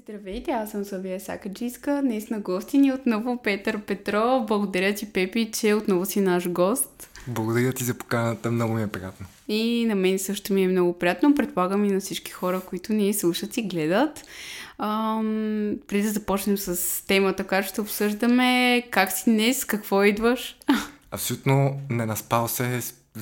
Здравейте, аз съм Славия Сакаджиска. Днес на гости ни отново Петър Петро. Благодаря ти, Пепи, че отново си наш гост. Благодаря ти за поканата, много ми е приятно. И на мен също ми е много приятно. Предполагам и на всички хора, които ни слушат и гледат. Ам, преди да започнем с темата, която ще обсъждаме, как си днес, какво идваш? Абсолютно не наспал се.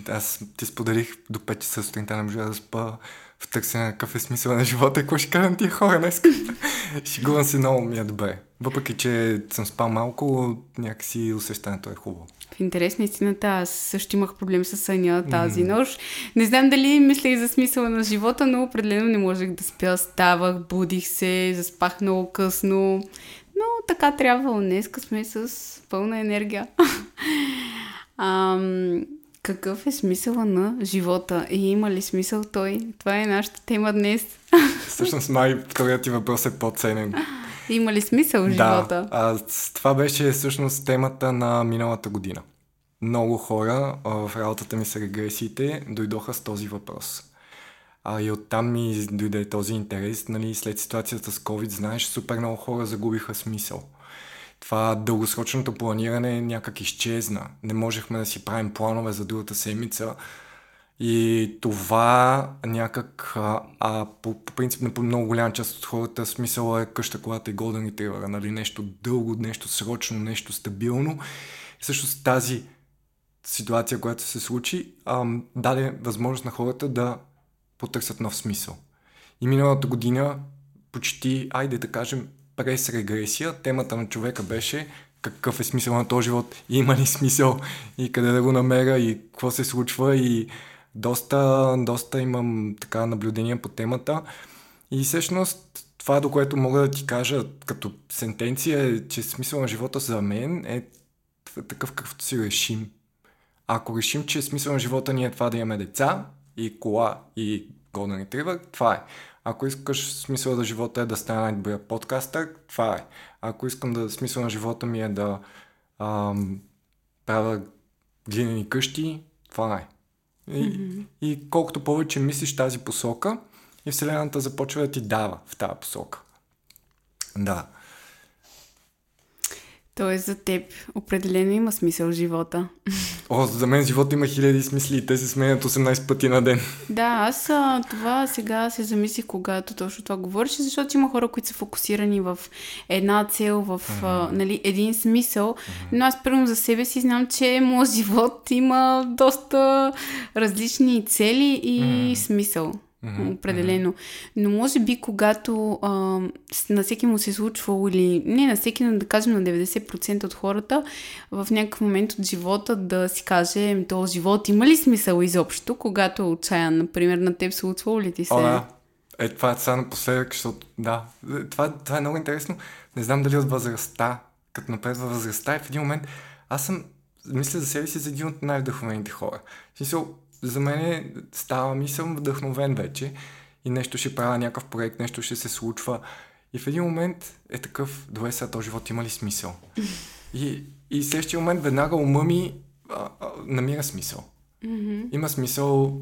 Аз ти споделих до 5 часа сутринта не можа да спа в търсене на какъв е смисъл на живота и какво ще кажа тия хора днес. Шигувам се много ми е добре. Въпреки, че съм спал малко, някакси усещането е хубаво. В интерес на истината, аз също имах проблем с съня тази mm. нощ. Не знам дали мислех за смисъла на живота, но определено не можех да спя. Ставах, будих се, заспах много късно. Но така трябва. Днеска сме с пълна енергия. Ам, какъв е смисъла на живота и има ли смисъл той? Това е нашата тема днес. Всъщност май вторият ти въпрос е по-ценен. Има ли смисъл в живота? Да, а, това беше всъщност темата на миналата година. Много хора а, в работата ми с регресиите дойдоха с този въпрос. А, и оттам ми дойде този интерес. Нали, след ситуацията с COVID, знаеш, супер много хора загубиха смисъл това дългосрочното планиране някак изчезна. Не можехме да си правим планове за другата седмица. И това някак, а, а по, по принцип на много голяма част от хората смисъла е къща, колата и Golden Retriever, нали? Нещо дълго, нещо срочно, нещо стабилно. И също тази ситуация, която се случи, ам, даде възможност на хората да потърсят нов смисъл. И миналата година почти, айде да кажем, през регресия темата на човека беше какъв е смисъл на този живот, има ли смисъл и къде да го намеря и какво се случва и доста, доста имам така наблюдение по темата и всъщност това, до което мога да ти кажа като сентенция е, че смисъл на живота за мен е такъв какъвто си решим. Ако решим, че смисъл на живота ни е това да имаме деца и кола и Golden Retriever, това е. Ако искаш смисъл на живота е да стана най-добрия подкастър, това е. Ако искам да смисъл на живота ми е да ам, правя глинени къщи, това е. И, mm-hmm. и колкото повече мислиш тази посока, и Вселената започва да ти дава в тази посока. Да. Тоест за теб определено има смисъл живота. О, за мен живота има хиляди смисли и те се сменят 18 пъти на ден. Да, аз а, това сега се замислих, когато точно това говориш, защото има хора, които са фокусирани в една цел, в mm-hmm. а, нали, един смисъл. Mm-hmm. Но аз първо за себе си знам, че моят живот има доста различни цели и mm-hmm. смисъл. Mm-hmm. Определено. Но може би, когато а, на всеки му се е случвало, или не на всеки, но да кажем на 90% от хората, в някакъв момент от живота да си каже, този живот има ли смисъл изобщо, когато е отчаян, например, на теб случвало ли ти се? О, да. Е, това е сега напоследък, защото да, това, това е много интересно. Не знам дали от възрастта, като напредва възрастта и в един момент аз съм, мисля за себе си за един от най-вдъхновените хора. В смисъл, за мен ставам и съм вдъхновен вече и нещо ще правя някакъв проект, нещо ще се случва. И в един момент е такъв, добре сега този живот има ли смисъл? И, и в следващия момент веднага ума ми а, а, намира смисъл. Mm-hmm. Има смисъл,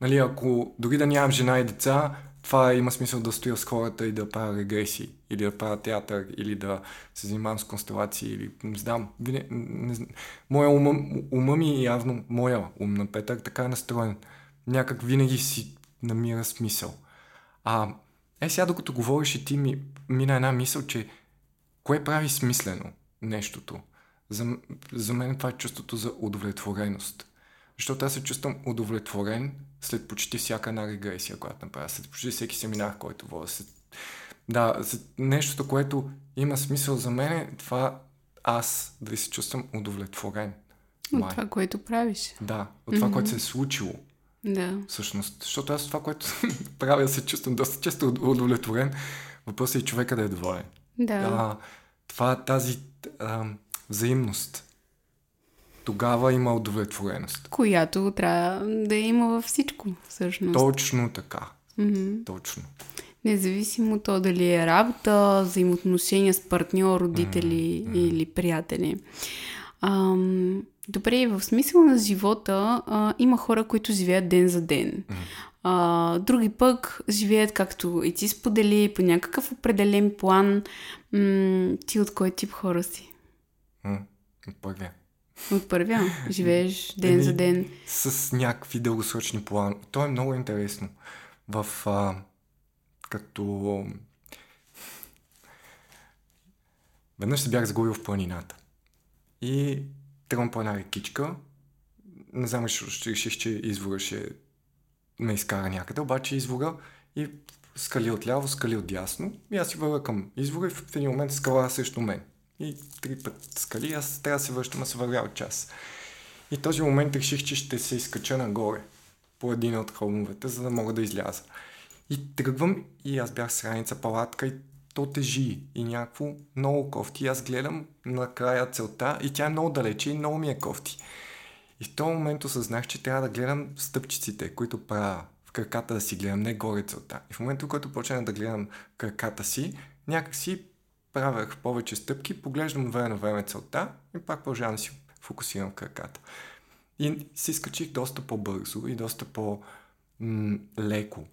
нали, ако дори да нямам жена и деца, това има смисъл да стоя с хората и да правя регресии, или да правя театър, или да се занимавам с констелации, или не знам. Не, не, моя ума, ума ми явно, моя ум на Петър така е настроен. Някак винаги си намира смисъл. А е сега докато говориш и ти ми мина една мисъл, че кое прави смислено нещото? За, за мен това е чувството за удовлетвореност. Защото аз се чувствам удовлетворен след почти всяка една регресия, която направя, след почти всеки семинар, който водя. След... Да, след нещото, което има смисъл за мен, това аз да се чувствам удовлетворен. От Май. това, което правиш. Да, от това, mm-hmm. което се е случило. Да. Всъщност. Защото аз това, което правя, се чувствам доста често удовлетворен. Въпросът е човека да е доволен. Да. А, това, тази а, взаимност тогава има удовлетвореност. Която трябва да има във всичко, всъщност. Точно така. Mm-hmm. Точно. Независимо то дали е работа, взаимоотношения с партньор, родители mm-hmm. или приятели. Ам, добре, в смисъл на живота а, има хора, които живеят ден за ден. А, други пък живеят както и ти сподели, по някакъв определен план. М- ти от кой тип хора си? Първия. От първия? Живееш ден Еми, за ден. С някакви дългосрочни плани. То е много интересно. В а, като... Веднъж се бях загубил в планината. И тръгвам по една рекичка. Не знам, защо ще реших, че извора ще ме изкара някъде, обаче извора и скали отляво, скали отдясно. И аз си вървя към извора и в един момент скала срещу мен. И три път скали, аз трябва да се връщам, а се вървя от час. И този момент реших, че ще се изкача нагоре по един от хълмовете, за да мога да изляза. И тръгвам и аз бях с раница палатка и то тежи и някакво много кофти. И аз гледам на края целта и тя е много далече и много ми е кофти. И в този момент осъзнах, че трябва да гледам стъпчиците, които правя в краката да си гледам, не горе целта. И в момента, в който почнах да гледам краката си, някак правях повече стъпки, поглеждам време на време целта и пак продължавам да си фокусирам краката. И си скачих доста по-бързо и доста по-леко.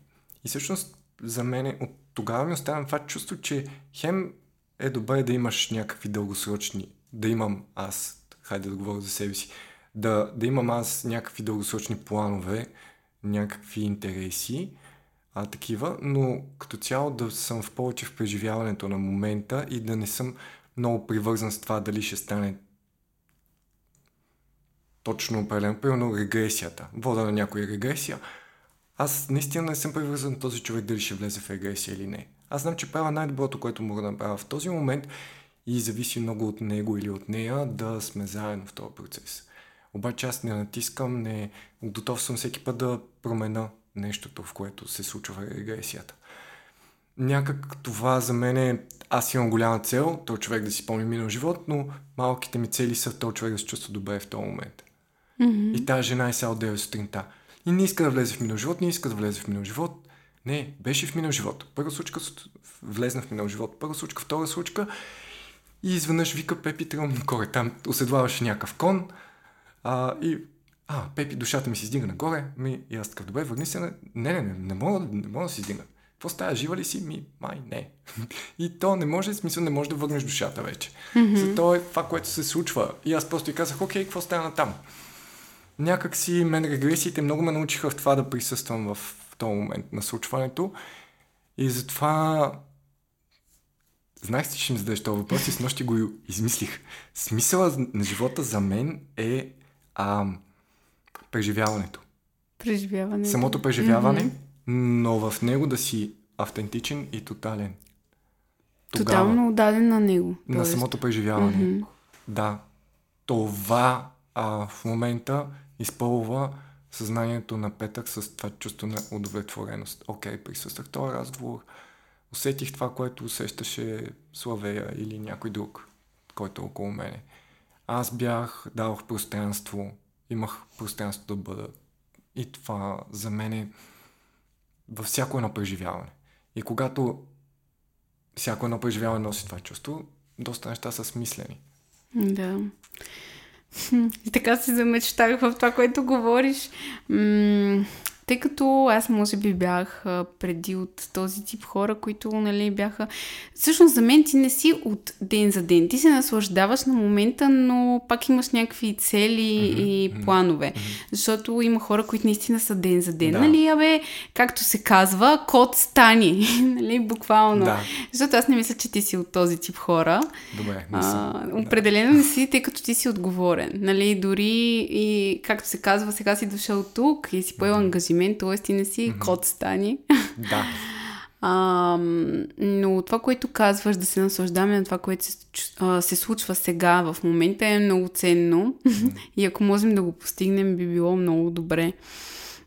И всъщност за мен от тогава ми остана това чувство, че хем е добре да имаш някакви дългосрочни, да имам аз, хайде да говоря за себе си, да, да имам аз някакви дългосрочни планове, някакви интереси, а, такива, но като цяло да съм в повече в преживяването на момента и да не съм много привързан с това дали ще стане точно определено. Примерно регресията. Вода на някоя регресия. Аз наистина не съм привързан този човек дали ще влезе в регресия или не. Аз знам, че правя най-доброто, което мога да направя в този момент и зависи много от него или от нея да сме заедно в този процес. Обаче аз не натискам, не готов съм всеки път да промена нещото, в което се случва регресията. Някак това за мен е... Аз имам голяма цел, този човек да си спомни минал живот, но малките ми цели са този човек да се чувства добре в този момент. Mm-hmm. И тази жена е сега от 9 сутринта. И не иска да влезе в минал живот, не иска да влезе в минал живот. Не, беше в минал живот. Първа случка влезна в минал живот. Първа случка, втора случка. И изведнъж вика Пепи, тръгвам нагоре. Там оседлаваше някакъв кон. А, и а, Пепи, душата ми се издига нагоре. Ми, и аз така, добре, върни се на... Не, не, не, не мога, не мога да се издигна. Какво става? Жива ли си? Ми, май, не. и то не може, в смисъл не може да върнеш душата вече. Mm-hmm. Зато е това, което се случва. И аз просто и казах, окей, какво стана там? Някак си мен регресиите много ме научиха в това да присъствам в този момент на случването. И затова знаех си, че ми зададеш този въпрос и с нощи го измислих. Смисъла на живота за мен е а, преживяването. Преживяването. Самото преживяване, mm-hmm. но в него да си автентичен и тотален. Тогава, Тотално отдаден на него. На тоест. самото преживяване. Mm-hmm. Да. Това а, в момента изпълва съзнанието на Петър с това чувство на удовлетвореност. Окей, присъствах този разговор, усетих това, което усещаше Славея или някой друг, който е около мене. Аз бях, давах пространство, имах пространство да бъда. И това за мен е във всяко едно преживяване. И когато всяко едно преживяване носи това чувство, доста неща са смислени. Да. И така се замечтах в това, което говориш. М- тъй като аз може би бях преди от този тип хора, които нали, бяха... Всъщност за мен ти не си от ден за ден. Ти се наслаждаваш на момента, но пак имаш някакви цели mm-hmm. и планове. Mm-hmm. Защото има хора, които наистина са ден за ден. Да. Нали, абе, както се казва, код стани. нали, буквално. Да. Защото аз не мисля, че ти си от този тип хора. Добре, не съм. А, определено да. не си, тъй като ти си отговорен. Нали, дори и, както се казва, сега си дошъл тук и си поел mm-hmm. ангажимент ангажимент, т.е. ти не си mm-hmm. код стани. Да. А, но това, което казваш, да се наслаждаме на това, което се, а, се случва сега, в момента е много ценно. Mm-hmm. И ако можем да го постигнем, би било много добре.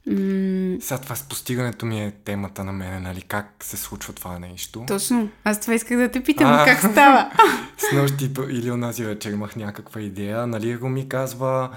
М- Сега това с постигането ми е темата на мене, нали? Как се случва това нещо? Точно. Аз това исках да те питам, а, как става? с нощи или онази вечер имах някаква идея. Нали, го ми казва,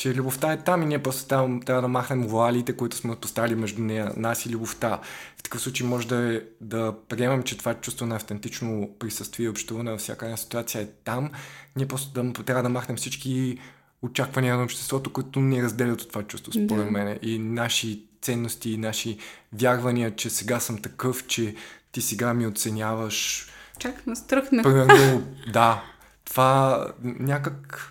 че любовта е там и ние просто трябва, трябва да махнем вуалите, които сме поставили между нея, нас и любовта. В такъв случай може да, е, да приемем, че това чувство на автентично присъствие и общуване във всяка една ситуация е там. Ние просто да, трябва да махнем всички очаквания на обществото, които ни разделят от това чувство, според да. мен. И наши ценности, и наши вярвания, че сега съм такъв, че ти сега ми оценяваш. Чак, настръхна. Примерно, да. Това някак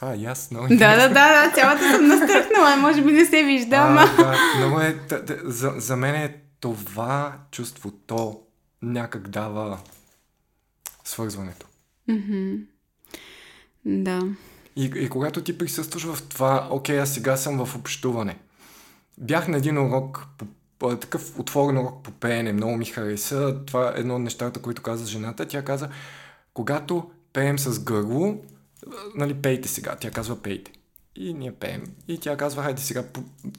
това е ясно. Да, да, да, да, цялата съм настръхнала, може би не се вижда, ама. Да, много е, за, за мен е това чувство, то някак дава свързването. Mm-hmm. Да. И, и когато ти присъстваш в това, окей, аз сега съм в общуване. Бях на един урок, по, такъв отворен урок по пеене, много ми хареса. Това е едно от нещата, които каза жената. Тя каза, когато пеем с гърло, нали, пейте сега. Тя казва пейте. И ние пеем. И тя казва, хайде сега,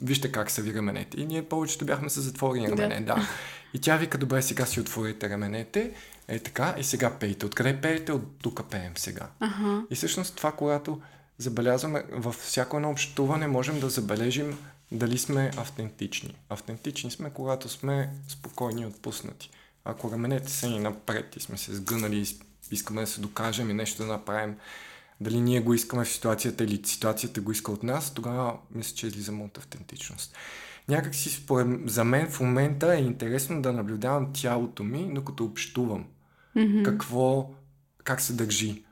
вижте как се ви раменете. И ние повечето бяхме с затворени рамене, да. да. И тя вика, добре, сега си отворите раменете. Е така, и сега пейте. Откъде пеете? От тук пеем сега. Ага. И всъщност това, когато забелязваме във всяко едно общуване, можем да забележим дали сме автентични. Автентични сме, когато сме спокойни и отпуснати. Ако раменете са ни напред и сме се сгънали и искаме да се докажем и нещо да направим, дали ние го искаме в ситуацията или ситуацията го иска от нас, тогава мисля, че излизаме от автентичност. Някак си според, за мен в момента е интересно да наблюдавам тялото ми, докато общувам. Mm-hmm. Какво, как се държи.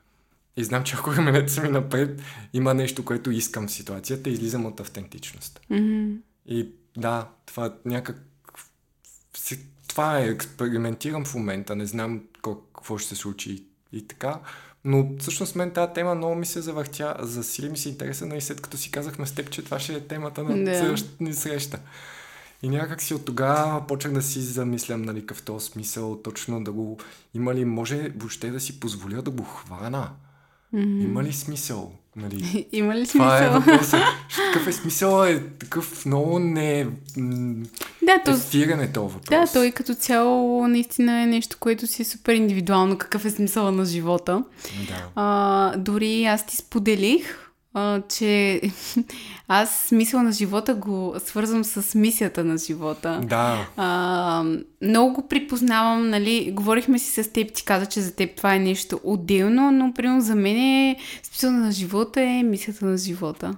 И знам, че ако раменете са ми напред, има нещо, което искам в ситуацията излизам от автентичност. Mm-hmm. И да, това някак... Това е, експериментирам в момента, не знам какво ще се случи и така. Но всъщност мен тази тема много ми се завъртя, засили ми се интереса, но и след като си казахме с теб, че това ще е темата на да. следващата ни среща. И някак си от тогава почнах да си замислям, нали, в този смисъл, точно да го... Има ли, може въобще да си позволя да го хвана? Mm-hmm. Има ли смисъл? Нали? Има ли Това смисъл? е въпросът. Какъв е смисъл? Е такъв много не... Да, то... Тестиране този въпрос. Да, той като цяло наистина е нещо, което си е супер индивидуално. Какъв е смисъла на живота? Да. А, дори аз ти споделих, а, че аз смисъл на живота го свързвам с мисията на живота. Да. А, много го припознавам, нали, говорихме си с теб, ти каза, че за теб това е нещо отделно, но примерно за мен е смисъл на живота е мисията на живота.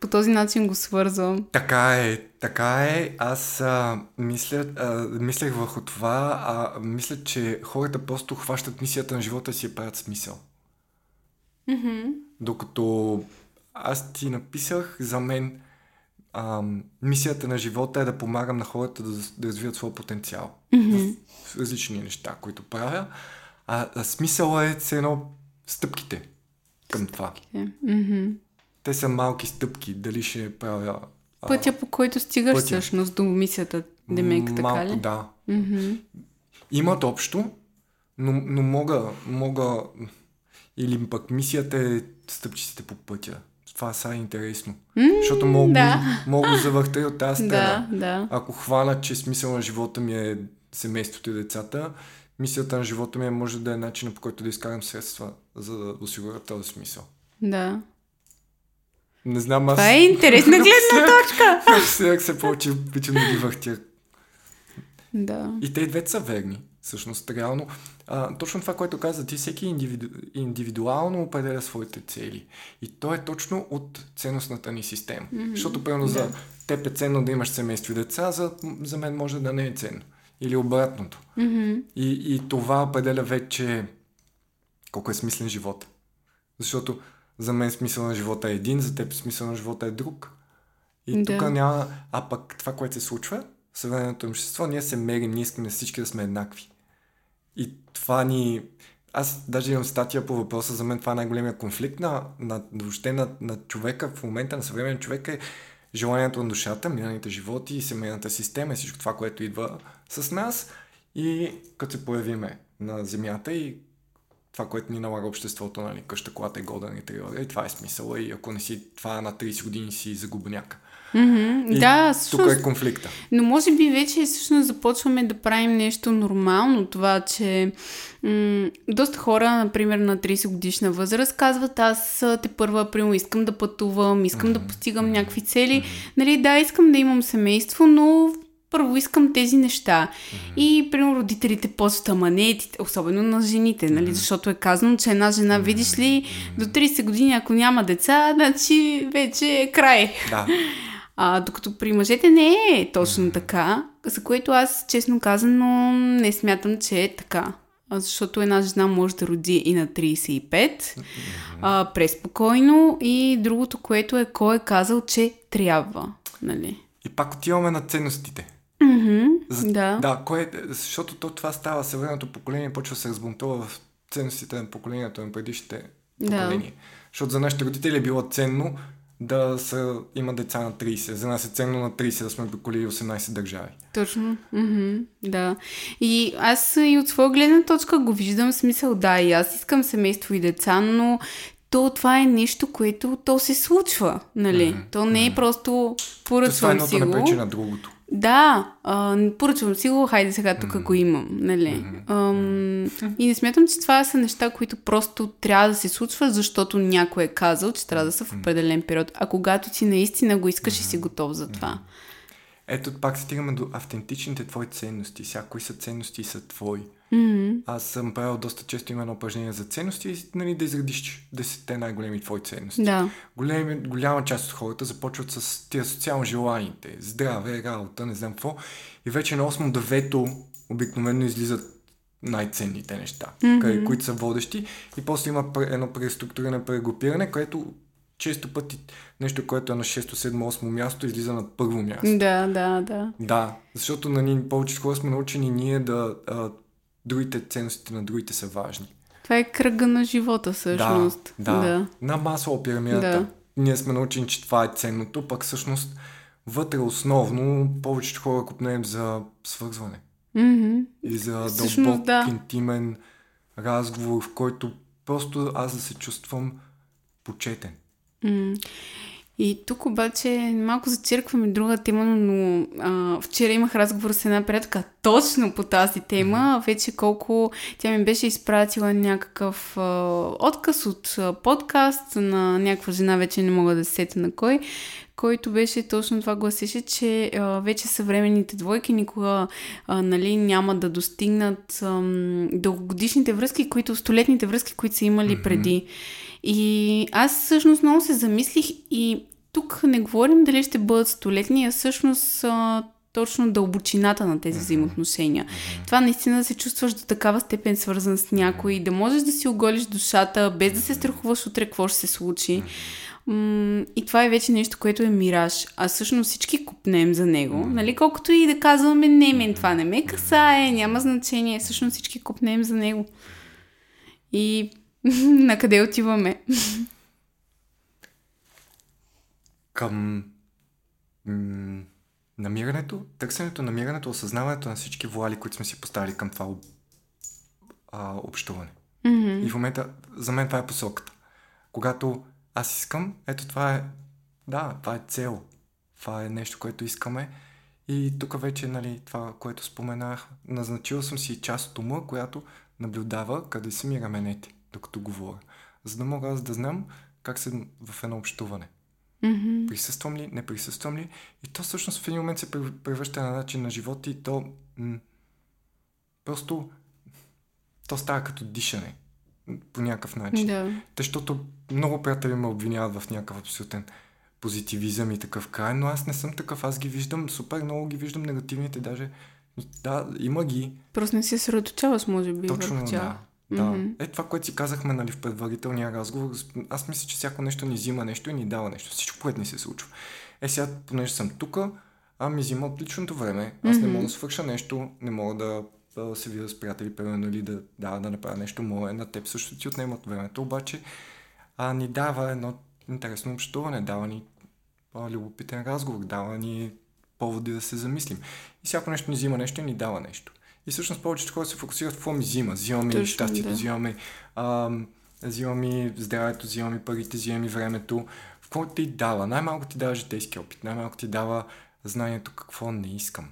По този начин го свързвам. Така е, така е. Аз а, мисля, а, мислех върху това, а мисля, че хората просто хващат мисията на живота и си я правят смисъл. Mm-hmm. Докато аз ти написах, за мен а, мисията на живота е да помагам на хората да, да развиват своя потенциал mm-hmm. в, в различни неща, които правя. А, а смисъла е все едно стъпките към това. Mm-hmm. Те са малки стъпки. Дали ще правя... А, Пътя по който стигаш пътя. всъщност до мисията, Демек, така малко, ли? да. Mm-hmm. Имат общо, но, но мога, мога или пък мисията е стъпчиците по пътя. Това са интересно. Mm, Защото мога, да. мога завърта и от тази страна. Да, да. Ако хвана, че смисъл на живота ми е семейството и децата, мисията на живота ми е може да е начинът по който да изкарам средства, за да осигуря този смисъл. Да. Не знам аз... Това е интересна гледна точка. Сега се получи, обичам да ги въртя. Да. И те двете са верни. Всъщност, реално, а, точно това, което каза ти, всеки индивиду, индивидуално определя своите цели. И то е точно от ценностната ни система. Mm-hmm. Защото, примерно, Да. за теб е ценно да имаш семейство и деца, за, за мен може да не е ценно. Или обратното. Mm-hmm. И, и това определя вече колко е смислен живот. Защото за мен смисъл на живота е един, за теб смисъл на живота е друг. И Да. тук няма... А пък това, което се случва съвременното общество, ние се мерим, ние искаме всички да сме еднакви. И това ни... Аз даже имам статия по въпроса, за мен това е най-големия конфликт на, на, въобще на, на човека в момента, на съвременен човек е желанието на душата, миналите животи и семейната система и всичко това, което идва с нас. И като се появиме на земята и това, което ни налага обществото, нали, къща, колата е годен и триора, и това е смисъла. И ако не си това на 30 години си загубняк. Mm-hmm. Да, всъщност. Тук е конфликта. Но може би вече всъщност започваме да правим нещо нормално. Това, че м- доста хора, например на 30 годишна възраст, казват аз те първа, примерно, искам да пътувам, искам mm-hmm. да постигам някакви цели. Mm-hmm. Нали, да, искам да имам семейство, но първо искам тези неща. Mm-hmm. И, примерно, родителите почват, ама не, особено на жените, нали? Mm-hmm. Защото е казано, че една жена, mm-hmm. видиш ли, до 30 години, ако няма деца, значи вече е край. Да. А, докато при мъжете не е точно така, за което аз, честно казано, не смятам, че е така. Защото една жена може да роди и на 35, mm-hmm. а, преспокойно. И другото, което е, кой е казал, че трябва. Нали? И пак отиваме на ценностите. Mm-hmm, За, да. да кое, защото то, това става съвременното поколение, почва да се разбунтува в ценностите на поколението на предишните поколения. Да. Защото за нашите родители е било ценно да са, има деца на 30. За нас е ценно на 30 да сме обиколили 18 държави. Точно. Mm-hmm, да. И аз и от своя гледна точка го виждам смисъл. Да, и аз искам семейство и деца, но то това е нещо, което то се случва, нали? Mm-hmm. То не е просто поръчвам си го. Това е на другото. Да, а, поръчвам си го, хайде сега тук mm-hmm. го имам, нали? Ам, и не смятам, че това са неща, които просто трябва да се случват, защото някой е казал, че трябва да са в определен период. А когато ти наистина го искаш mm-hmm. и си готов за това. Ето пак стигаме до автентичните твои ценности. Кои са ценности са твои. Mm-hmm. Аз съм правил доста често именно упражнение за ценности и нали, да изредиш десетте най-големи твои ценности. Да. Големи, голяма част от хората започват с тия социално желаните. Здраве, работа, не знам какво. И вече на 8-9 обикновено излизат най-ценните неща, mm-hmm. които са водещи. И после има едно преструктуриране, прегрупиране, което често пъти нещо, което е на 6, 7, 8 място, излиза на първо място. Да, да, да. Да, защото на ни, повечето хора сме научени ние да а, другите ценности на другите са важни. Това е кръга на живота всъщност. Да, да. да. На масова пирамидата. Да. Ние сме научени, че това е ценното, пък всъщност вътре основно повечето хора купнем за свързване. Mm-hmm. И за дълбок, да. интимен разговор, в който просто аз да се чувствам почетен. Mm. И тук обаче малко зачеркваме друга тема, но а, вчера имах разговор с една приятелка точно по тази тема. Mm-hmm. Вече колко тя ми беше изпратила някакъв а, отказ от а, подкаст на някаква жена, вече не мога да се сетя на кой, който беше точно това гласеше, че а, вече съвременните двойки никога а, нали, няма да достигнат а, дългогодишните връзки, които, столетните връзки, които са имали mm-hmm. преди. И аз всъщност много се замислих и тук не говорим дали ще бъдат столетни, а всъщност а, точно дълбочината на тези взаимоотношения. Това наистина да се чувстваш до такава степен свързан с някой, да можеш да си оголиш душата, без да се страхуваш утре какво ще се случи. И това е вече нещо, което е мираж. А всъщност всички купнем за него. Нали? Колкото и да казваме, не, мен това не ме касае, няма значение. Всъщност всички купнем за него. И на къде отиваме? Към м- намирането, търсенето, намирането, осъзнаването на всички вуали, които сме си поставили към това а, общуване. Mm-hmm. И в момента, за мен това е посоката. Когато аз искам, ето това е, да, това е цел. Това е нещо, което искаме. И тук вече, нали, това, което споменах, назначил съм си част от ума, която наблюдава къде са ми раменете, докато говоря. За да мога аз да знам как се в едно общуване. Mm-hmm. Присъствам ли, не присъствам ли? И то всъщност в един момент се превръща на начин на живот и то м- просто то става като дишане по някакъв начин. Да. Защото много приятели ме обвиняват в някакъв абсолютен позитивизъм и такъв край, но аз не съм такъв. Аз ги виждам, супер много ги виждам негативните, даже да, има ги. Просто не се съсредоточаваш, може би. Точно, да. Да. Mm-hmm. Е това, което си казахме нали, в предварителния разговор, аз мисля, че всяко нещо ни взима нещо и ни дава нещо. Всичко, което ни се случва. Е сега, понеже съм тук, а ми взима от личното време. Аз mm-hmm. не мога да свърша нещо, не мога да, да се видя с приятели, примерно, или да, да, да направя нещо мое. На теб също ти отнемат времето, обаче а, ни дава едно интересно общуване, дава ни а, любопитен разговор, дава ни поводи да се замислим. И всяко нещо ни взима нещо и ни дава нещо. И всъщност повечето хора се фокусират в какво ми взима. Взима ми щастието, да. взима ми, а, взима ми здравето, взима ми парите, взима ми времето. какво ти дава? Най-малко ти дава житейски опит, най-малко ти дава знанието какво не искам.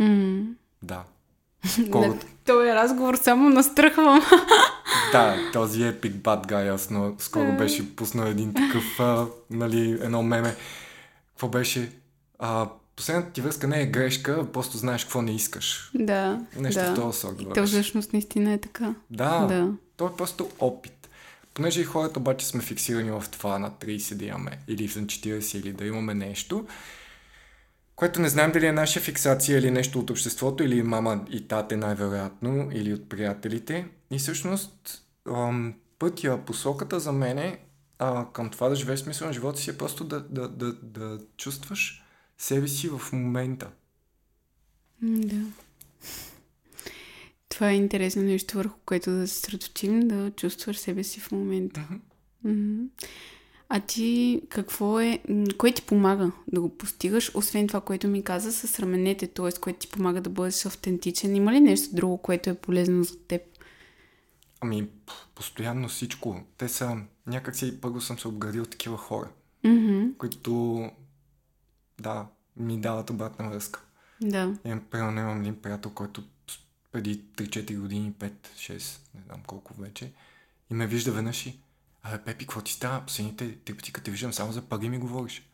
Mm. Да. Колко... Този разговор само настръхвам. да, този епик bad guy, аз но скоро беше пуснал един такъв, а, нали, едно меме. Какво беше? А, последната ти връзка не е грешка, просто знаеш какво не искаш. Да. Нещо да. в този сорт. И то всъщност наистина е така. Да, да. То е просто опит. Понеже и хората обаче сме фиксирани в това на 30 да имаме, или в 40, или да имаме нещо, което не знам дали е наша фиксация или нещо от обществото, или мама и тате най-вероятно, или от приятелите. И всъщност пътя, посоката за мене а, към това да живееш смисъл на живота си е просто да, да, да, да чувстваш себе си в момента. Да. Това е интересно нещо, върху което да се средоточим, да чувстваш себе си в момента. Mm-hmm. Mm-hmm. А ти какво е, кое ти помага да го постигаш, освен това, което ми каза с раменете, т.е. което ти помага да бъдеш автентичен? Има ли нещо друго, което е полезно за теб? Ами, постоянно всичко. Те са, някакси първо съм се обградил такива хора, mm-hmm. които, да, ми дават обратна връзка. Да. Имам, примерно, имам един приятел, който преди 3-4 години, 5-6, не знам колко вече, и ме вижда веднъж и Абе, Пепи, какво ти става? Последните три пъти, като те виждам, само за пари ми говориш.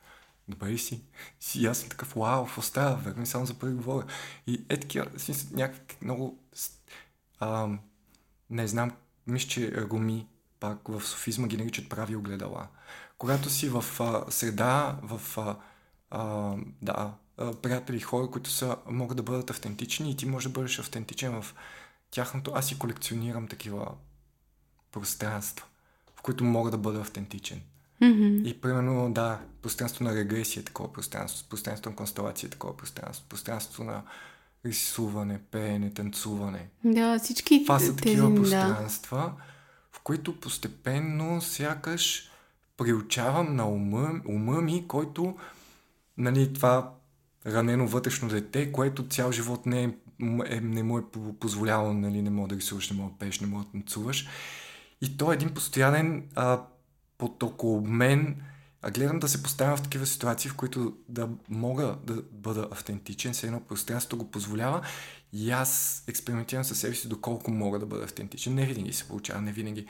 Добре ли си? си аз съм такъв, вау, какво става? Верно само за пари говоря. И е такива, смисъл, някак много... А, не знам, мисля, че Роми пак в софизма ги наричат прави огледала. Когато си в а, среда, в а, а, да, приятели, хора, които са, могат да бъдат автентични и ти можеш да бъдеш автентичен в тяхното. Аз си колекционирам такива пространства в които мога да бъда автентичен. Mm-hmm. И примерно, да, пространство на регресия е такова пространство, пространство на констелация е такова пространство, пространство на рисуване, пеене, танцуване. Да, всички Това са такива тези, пространства, да. в които постепенно сякаш приучавам на ума, ума ми, който, нали, това ранено вътрешно дете, което цял живот не, е, е, не му е позволявало, нали, не мога да рисуваш, не мога да пееш, не мога да танцуваш. И то е един постоянен а, потокообмен. А гледам да се поставям в такива ситуации, в които да мога да бъда автентичен, все едно пространството го позволява и аз експериментирам със себе си доколко мога да бъда автентичен. Не винаги се получава, не винаги,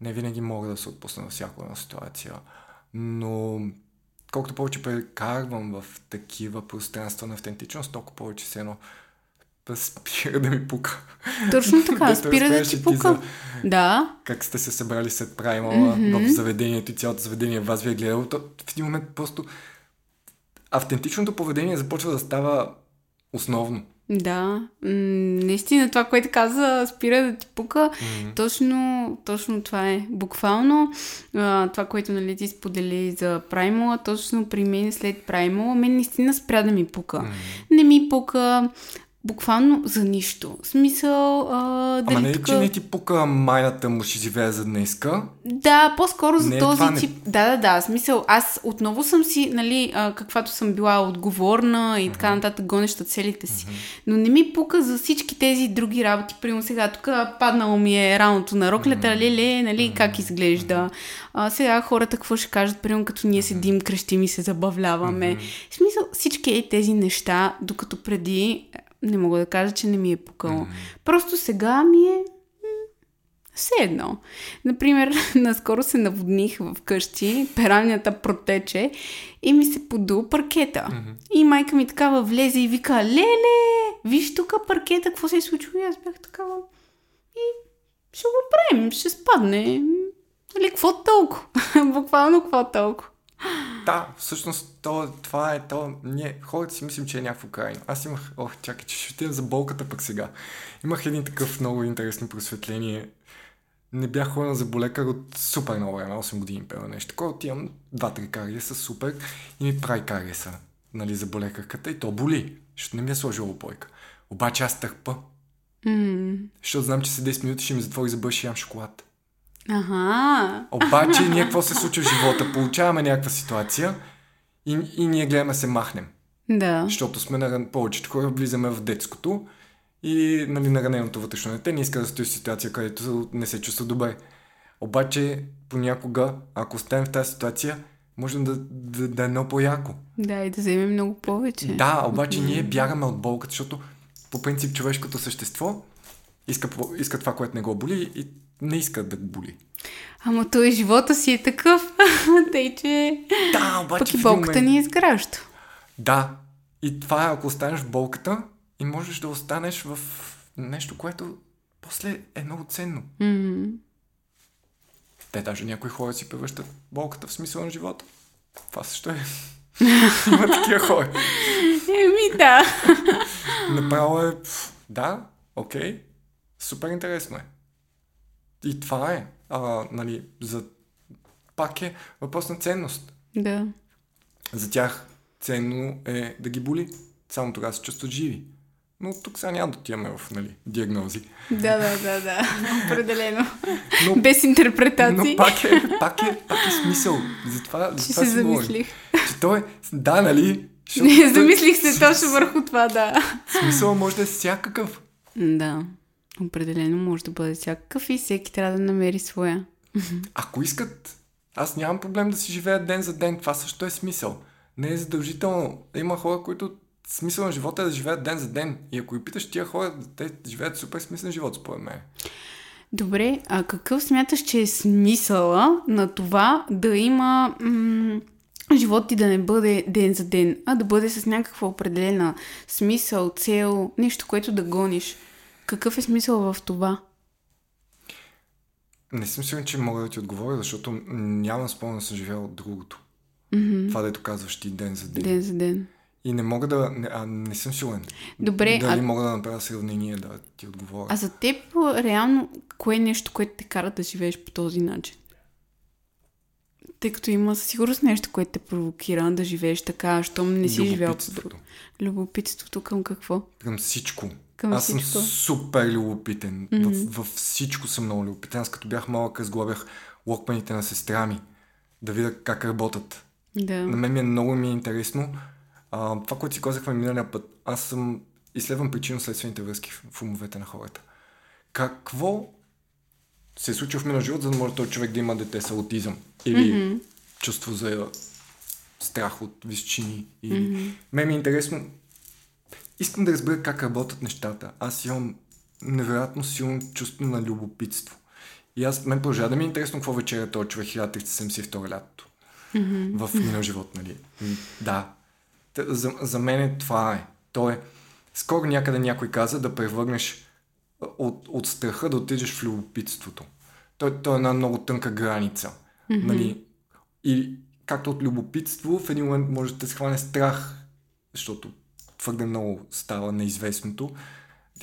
не винаги мога да се отпусна във всяка една ситуация. Но колкото повече прекарвам в такива пространства на автентичност, толкова повече се едно да спира да ми пука. Точно така, да спира да ти пука. За... Да. Как сте се събрали след праймала mm-hmm. в заведението и цялото заведение вас ви е гледало. То в един момент просто автентичното поведение започва да става основно. Да, наистина това, което каза, спира да ти пука, mm-hmm. точно, точно това е. Буквално а, това, което нали, ти сподели за праймола, точно при мен след праймола, мен наистина спря да ми пука. Mm-hmm. Не ми пука, буквално за нищо. В смисъл... А, дали Ама не тук... че не ти пука майната му ще живее за днеска? Да, по-скоро за не, този не... тип... Да, да, да. Смисъл, аз отново съм си, нали, а, каквато съм била отговорна и така нататък, гонеща целите си. Но не ми пука за всички тези други работи. Примерно сега, тук паднало ми е раното на роклята, леле, нали, как изглежда. А, сега хората какво ще кажат, примерно като ние седим, крещим и се забавляваме. В смисъл, всички е тези неща, докато преди не мога да кажа, че не ми е пукало. Mm-hmm. Просто сега ми е все едно. Например, наскоро се наводних в къщи, пералнята протече и ми се поду паркета. Mm-hmm. И майка ми такава влезе и вика, леле, виж тук паркета, какво се е случило? И аз бях такава. И ще го правим, ще спадне. Нали, какво толкова? Буквално какво толкова? Да, всъщност то, това е то. Ние, хората си мислим, че е някакво крайно. Аз имах, ох, чакай, че ще отида за болката пък сега. Имах един такъв много интересно просветление. Не бях ходил за болекар от супер много време, 8 години пева нещо. Такова отивам, два-три кариеса, супер, и ми прави кариеса, нали, за болекарката и то боли, защото не ми е сложило бойка. Обаче аз търпа. Mm. Защото знам, че след 10 минути ще ми затвори за и ям шоколад. Ага. Обаче ние какво се случва в живота? Получаваме някаква ситуация и, и ние гледаме се махнем. Да. Защото сме на повечето хора влизаме в детското и нали, на раненото вътрешно дете не иска да стои в ситуация, където не се чувства добре. Обаче понякога, ако оставим в тази ситуация, можем да, да, да е много по-яко. Да, и да вземем много повече. Да, обаче ние бягаме от болката, защото по принцип човешкото същество иска, иска това, което не го боли и не иска да го боли. Ама той живота си е такъв, тъй че... Да, обаче Пък и болката момент... ни е изгражда. Да, и това е ако останеш в болката и можеш да останеш в нещо, което после е много ценно. Mm-hmm. Те даже някои хора си превръщат болката в смисъл на живота. Това също е. Има такива хора. Еми да. Направо е... Да, окей. Супер интересно е. И това е. А, нали, за... Пак е въпрос на ценност. Да. За тях ценно е да ги боли. Само тогава се чувстват живи. Но тук сега няма да отиваме в нали, диагнози. Да, да, да, да. Определено. Но, Без интерпретации. Но пак е, пак е, пак е смисъл. Затова, Че затова се говорим. замислих. Че той е... Да, нали? Защото Не, замислих се точно върху това, да. Смисъл може да е всякакъв. Да. Определено може да бъде всякакъв и всеки трябва да намери своя. Ако искат, аз нямам проблем да си живеят ден за ден. Това също е смисъл. Не е задължително. Има хора, които смисъл на живота е да живеят ден за ден. И ако ги питаш тия хора, те живеят супер смислен живот, според мен. Добре, а какъв смяташ, че е смисъла на това да има м- живот ти да не бъде ден за ден, а да бъде с някаква определена смисъл, цел, нещо, което да гониш? Какъв е смисъл в това? Не съм сигурен, че мога да ти отговоря, защото нямам спомен да съм живял от другото. Mm-hmm. Това, дето казваш ти ден за ден. Ден за ден. И не мога да... Не, а, не съм сигурен. Добре, Дали а, мога да направя сравнение да ти отговоря. а за теб реално кое е нещо, което те кара да живееш по този начин? Тъй като има със сигурност нещо, което те провокира да живееш така, щом не си живял. Любопитството. Любопитството към какво? Към всичко. Към Аз всичко. съм супер любопитен. Мгм. В, във всичко съм много любопитен. Аз като бях малък, разглобях локпаните на сестра ми. Да видя как работят. Да. На мен ми е много ми е интересно. А, това, което си казахме миналия път, аз съм изследвам причинно-следствените връзки в, умовете на хората. Какво се е случило в минал живот, за да може този човек да има дете с аутизъм? Или Мгм. чувство за страх от височини. Или... Мгм. Мен ми е интересно. Искам да разбера как работят нещата. Аз имам невероятно силно чувство на любопитство. И аз, мен продължава да ми е интересно какво вечеря този човек 1372 лятото. Мгм. В минал живот, нали? Да. За, за мен е това е. То е. Скоро някъде някой каза да превърнеш от, от страха да отидеш в любопитството. Той, той е една много тънка граница. Нали? И както от любопитство, в един момент може да те схване страх, защото твърде много става неизвестното.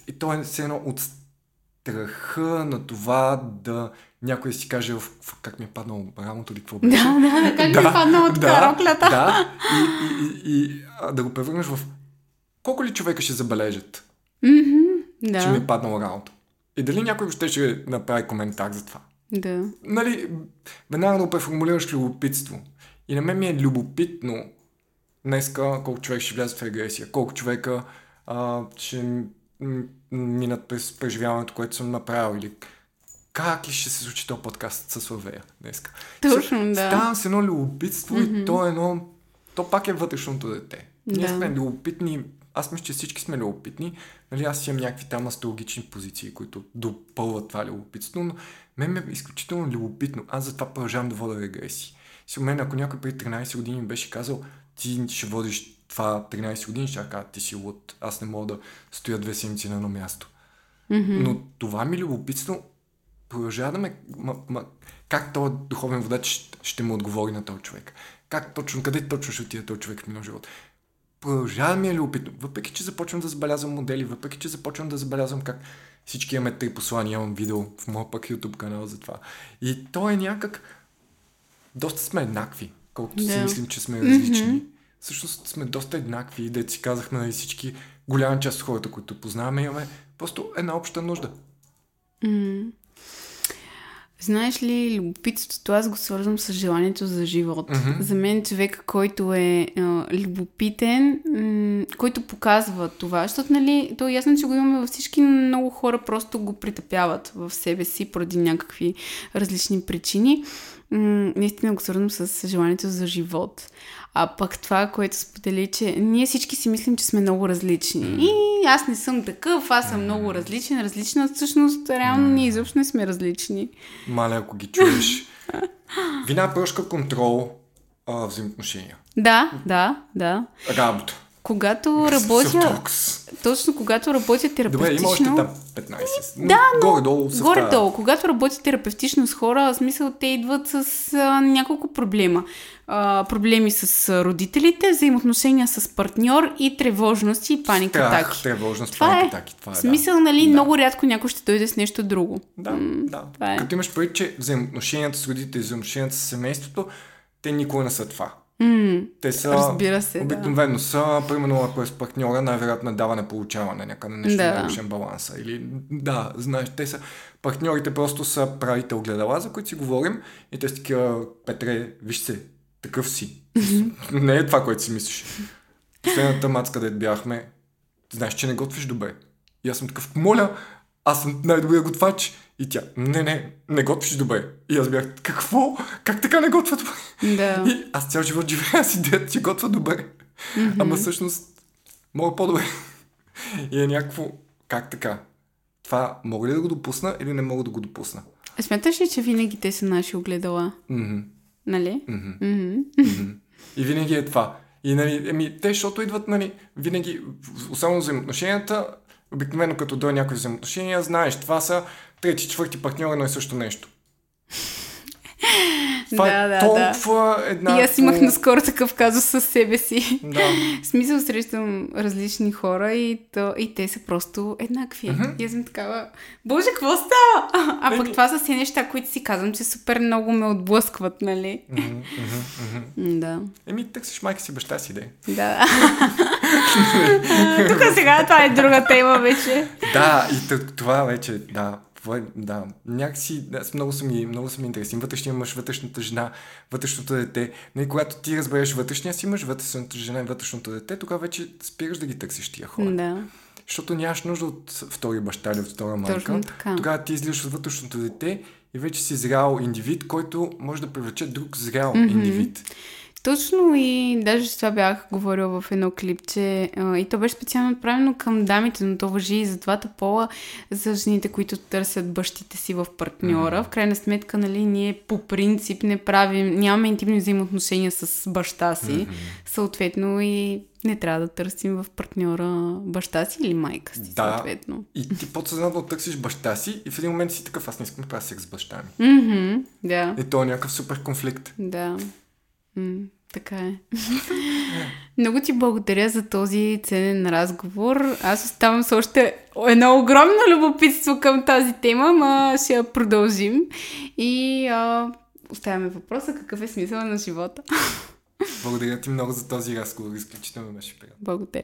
И то е все едно от страха на това да някой да си каже в, в как ми е паднало рамото или какво беше. Да, да, да, как ми е паднала така роклята. Да, и, и, и, и а, да го превърнеш в колко ли човека ще забележат, Мгм. че ми е Да, паднало рамото. И дали някой ще ще направи коментар за това. да. Нали, веднага да го преформулираш любопитство. И на мен ми е любопитно днеска колко човек ще влязат в регресия, колко човека а, ще минат през преживяването, което съм направил или как ли ще се случи този подкаст с Славея днеска. Точно, да. Ставам с едно любопитство Мгм. и то е едно... То пак е вътрешното дете. Ние Да. сме любопитни. Аз мисля, че всички сме любопитни. Нали, аз имам някакви там астрологични позиции, които допълват това любопитство, но мен ме е изключително любопитно. Аз затова продължавам да водя регресии. Си мен, ако някой преди 13 години беше казал, ти ще водиш това 13 години, ще кажа, ти си луд. Аз не мога да стоя две седмици на едно място. Мгм. Но това ми любопитство продължава да ме... Ма, ма, как този духовен водач ще, ще му отговори на този човек? Как точно, къде точно ще отиде този човек в минал живот? Продължава ми е любопитно. Въпреки, че започвам да забелязвам модели, въпреки, че започвам да забелязвам как всички имаме три послания, имам видео в моя пък YouTube канал за това. И то е някак... Доста сме еднакви, колкото си Да. мислим, че сме различни. Мгм. Всъщност сме доста еднакви да си казахме нали, всички, голяма част от хората, които познаваме, имаме просто една обща нужда. М. Знаеш ли, любопитството аз го свързвам с желанието за живот. Мгм. За мен човек, който е а, любопитен, м- който показва това, защото нали, то е ясно, че го имаме във всички, но много хора просто го притъпяват в себе си поради някакви различни причини. М- наистина го свързвам с желанието за живот. А пък това, което сподели, че ние всички си мислим, че сме много различни. Mm. И аз не съм такъв, аз съм mm. много различен, различна. Всъщност, реално, mm. ние изобщо не сме различни. Мале, ако ги чуеш. Вина, прошка, контрол, а, взаимоотношения. Да, да, да. Работа. Когато работя... Точно когато работя терапевтично... Добре, има още там 15. Да, но... Горе-долу Горе-долу. Когато работя терапевтично с хора, в смисъл те идват с а, няколко проблема. А, проблеми с родителите, взаимоотношения с партньор и тревожности и паника атаки. тревожност, Това паника е. атаки. Това е, В смисъл, нали, да. много рядко някой ще дойде с нещо друго. Да, М, да. Това е. Като имаш предвид, че взаимоотношенията с родителите, взаимоотношенията с семейството, те никога не са това. М, Те са, Разбира се, да. обикновено са, примерно ако е с партньора, най-вероятно е даване-получаване, някъде нещо Да. да. нарушен баланса. Или, да, знаеш, те са, партньорите просто са правите огледала, за които си говорим и те са такива, Петре, виж се, такъв си. не е това, което си мислиш. Последната мацка, където бяхме, знаеш, че не готвиш добре. И аз съм такъв, моля, аз съм най-добрият готвач. И тя, не, не, не готвиш добре. И аз бях, какво? Как така не готвя добре? Да. И аз цял живот живея с идеята, че готвя добре. Mm-hmm. Ама всъщност мога по-добре. И е някакво, как така? Това мога ли да го допусна или не мога да го допусна? А смяташ ли, че винаги те са наши огледала? Мгм, Нали? мгм, Мгм. мгм. И винаги е това. И нали, еми, те, защото идват, нали, винаги, особено взаимоотношенията, обикновено като дойде някои взаимоотношения, знаеш, това са трети, четвърти партньор едно и също нещо. Това Да, е да, толкова една... И аз имах наскоро такъв казус със себе си. Да. В смисъл срещам различни хора и, то, и те са просто еднакви. Мгм. И аз съм такава, боже, какво става? А пък Еми. това са си неща, които си казвам, че супер много ме отблъскват, нали? Мгм. М, Да. Еми, търсиш майка си, баща си, де. Да. Тук сега това е друга тема вече. Да, и това вече, да, това е- да, някакси, аз много са ми, много са ми интересни. Вътрешния мъж, вътрешната жена, вътрешното дете. Нали, когато ти разбереш вътрешния си мъж, вътрешната жена и вътрешното дете, тогава вече спираш да ги търсиш тия хора. Да. Защото нямаш нужда от втори баща или от втора майка. Тогава ти излизаш от вътрешното дете и вече си зрял индивид, който може да привлече друг зрял Мгм. индивид. Точно и даже с това бях говорила в едно клипче и то беше специално отправено към дамите, но то въжи и за двата пола, за жените, които търсят бащите си в партньора. В крайна сметка, нали, ние по принцип не правим, нямаме интимни взаимоотношения с баща си, съответно и не трябва да търсим в партньора баща си или майка си, Да. съответно. И ти подсъзнателно търсиш баща си и в един момент си такъв, аз не искам да правя секс с баща ми. Мгм, да. И то е някакъв супер конфликт. Да. М, така е. Много ти благодаря за този ценен разговор. Аз оставам с още едно огромно любопитство към тази тема, ма ще я продължим. И а, оставяме въпроса какъв е смисъл на живота. Благодаря ти много за този разговор. Изключително беше приятно. Благодаря.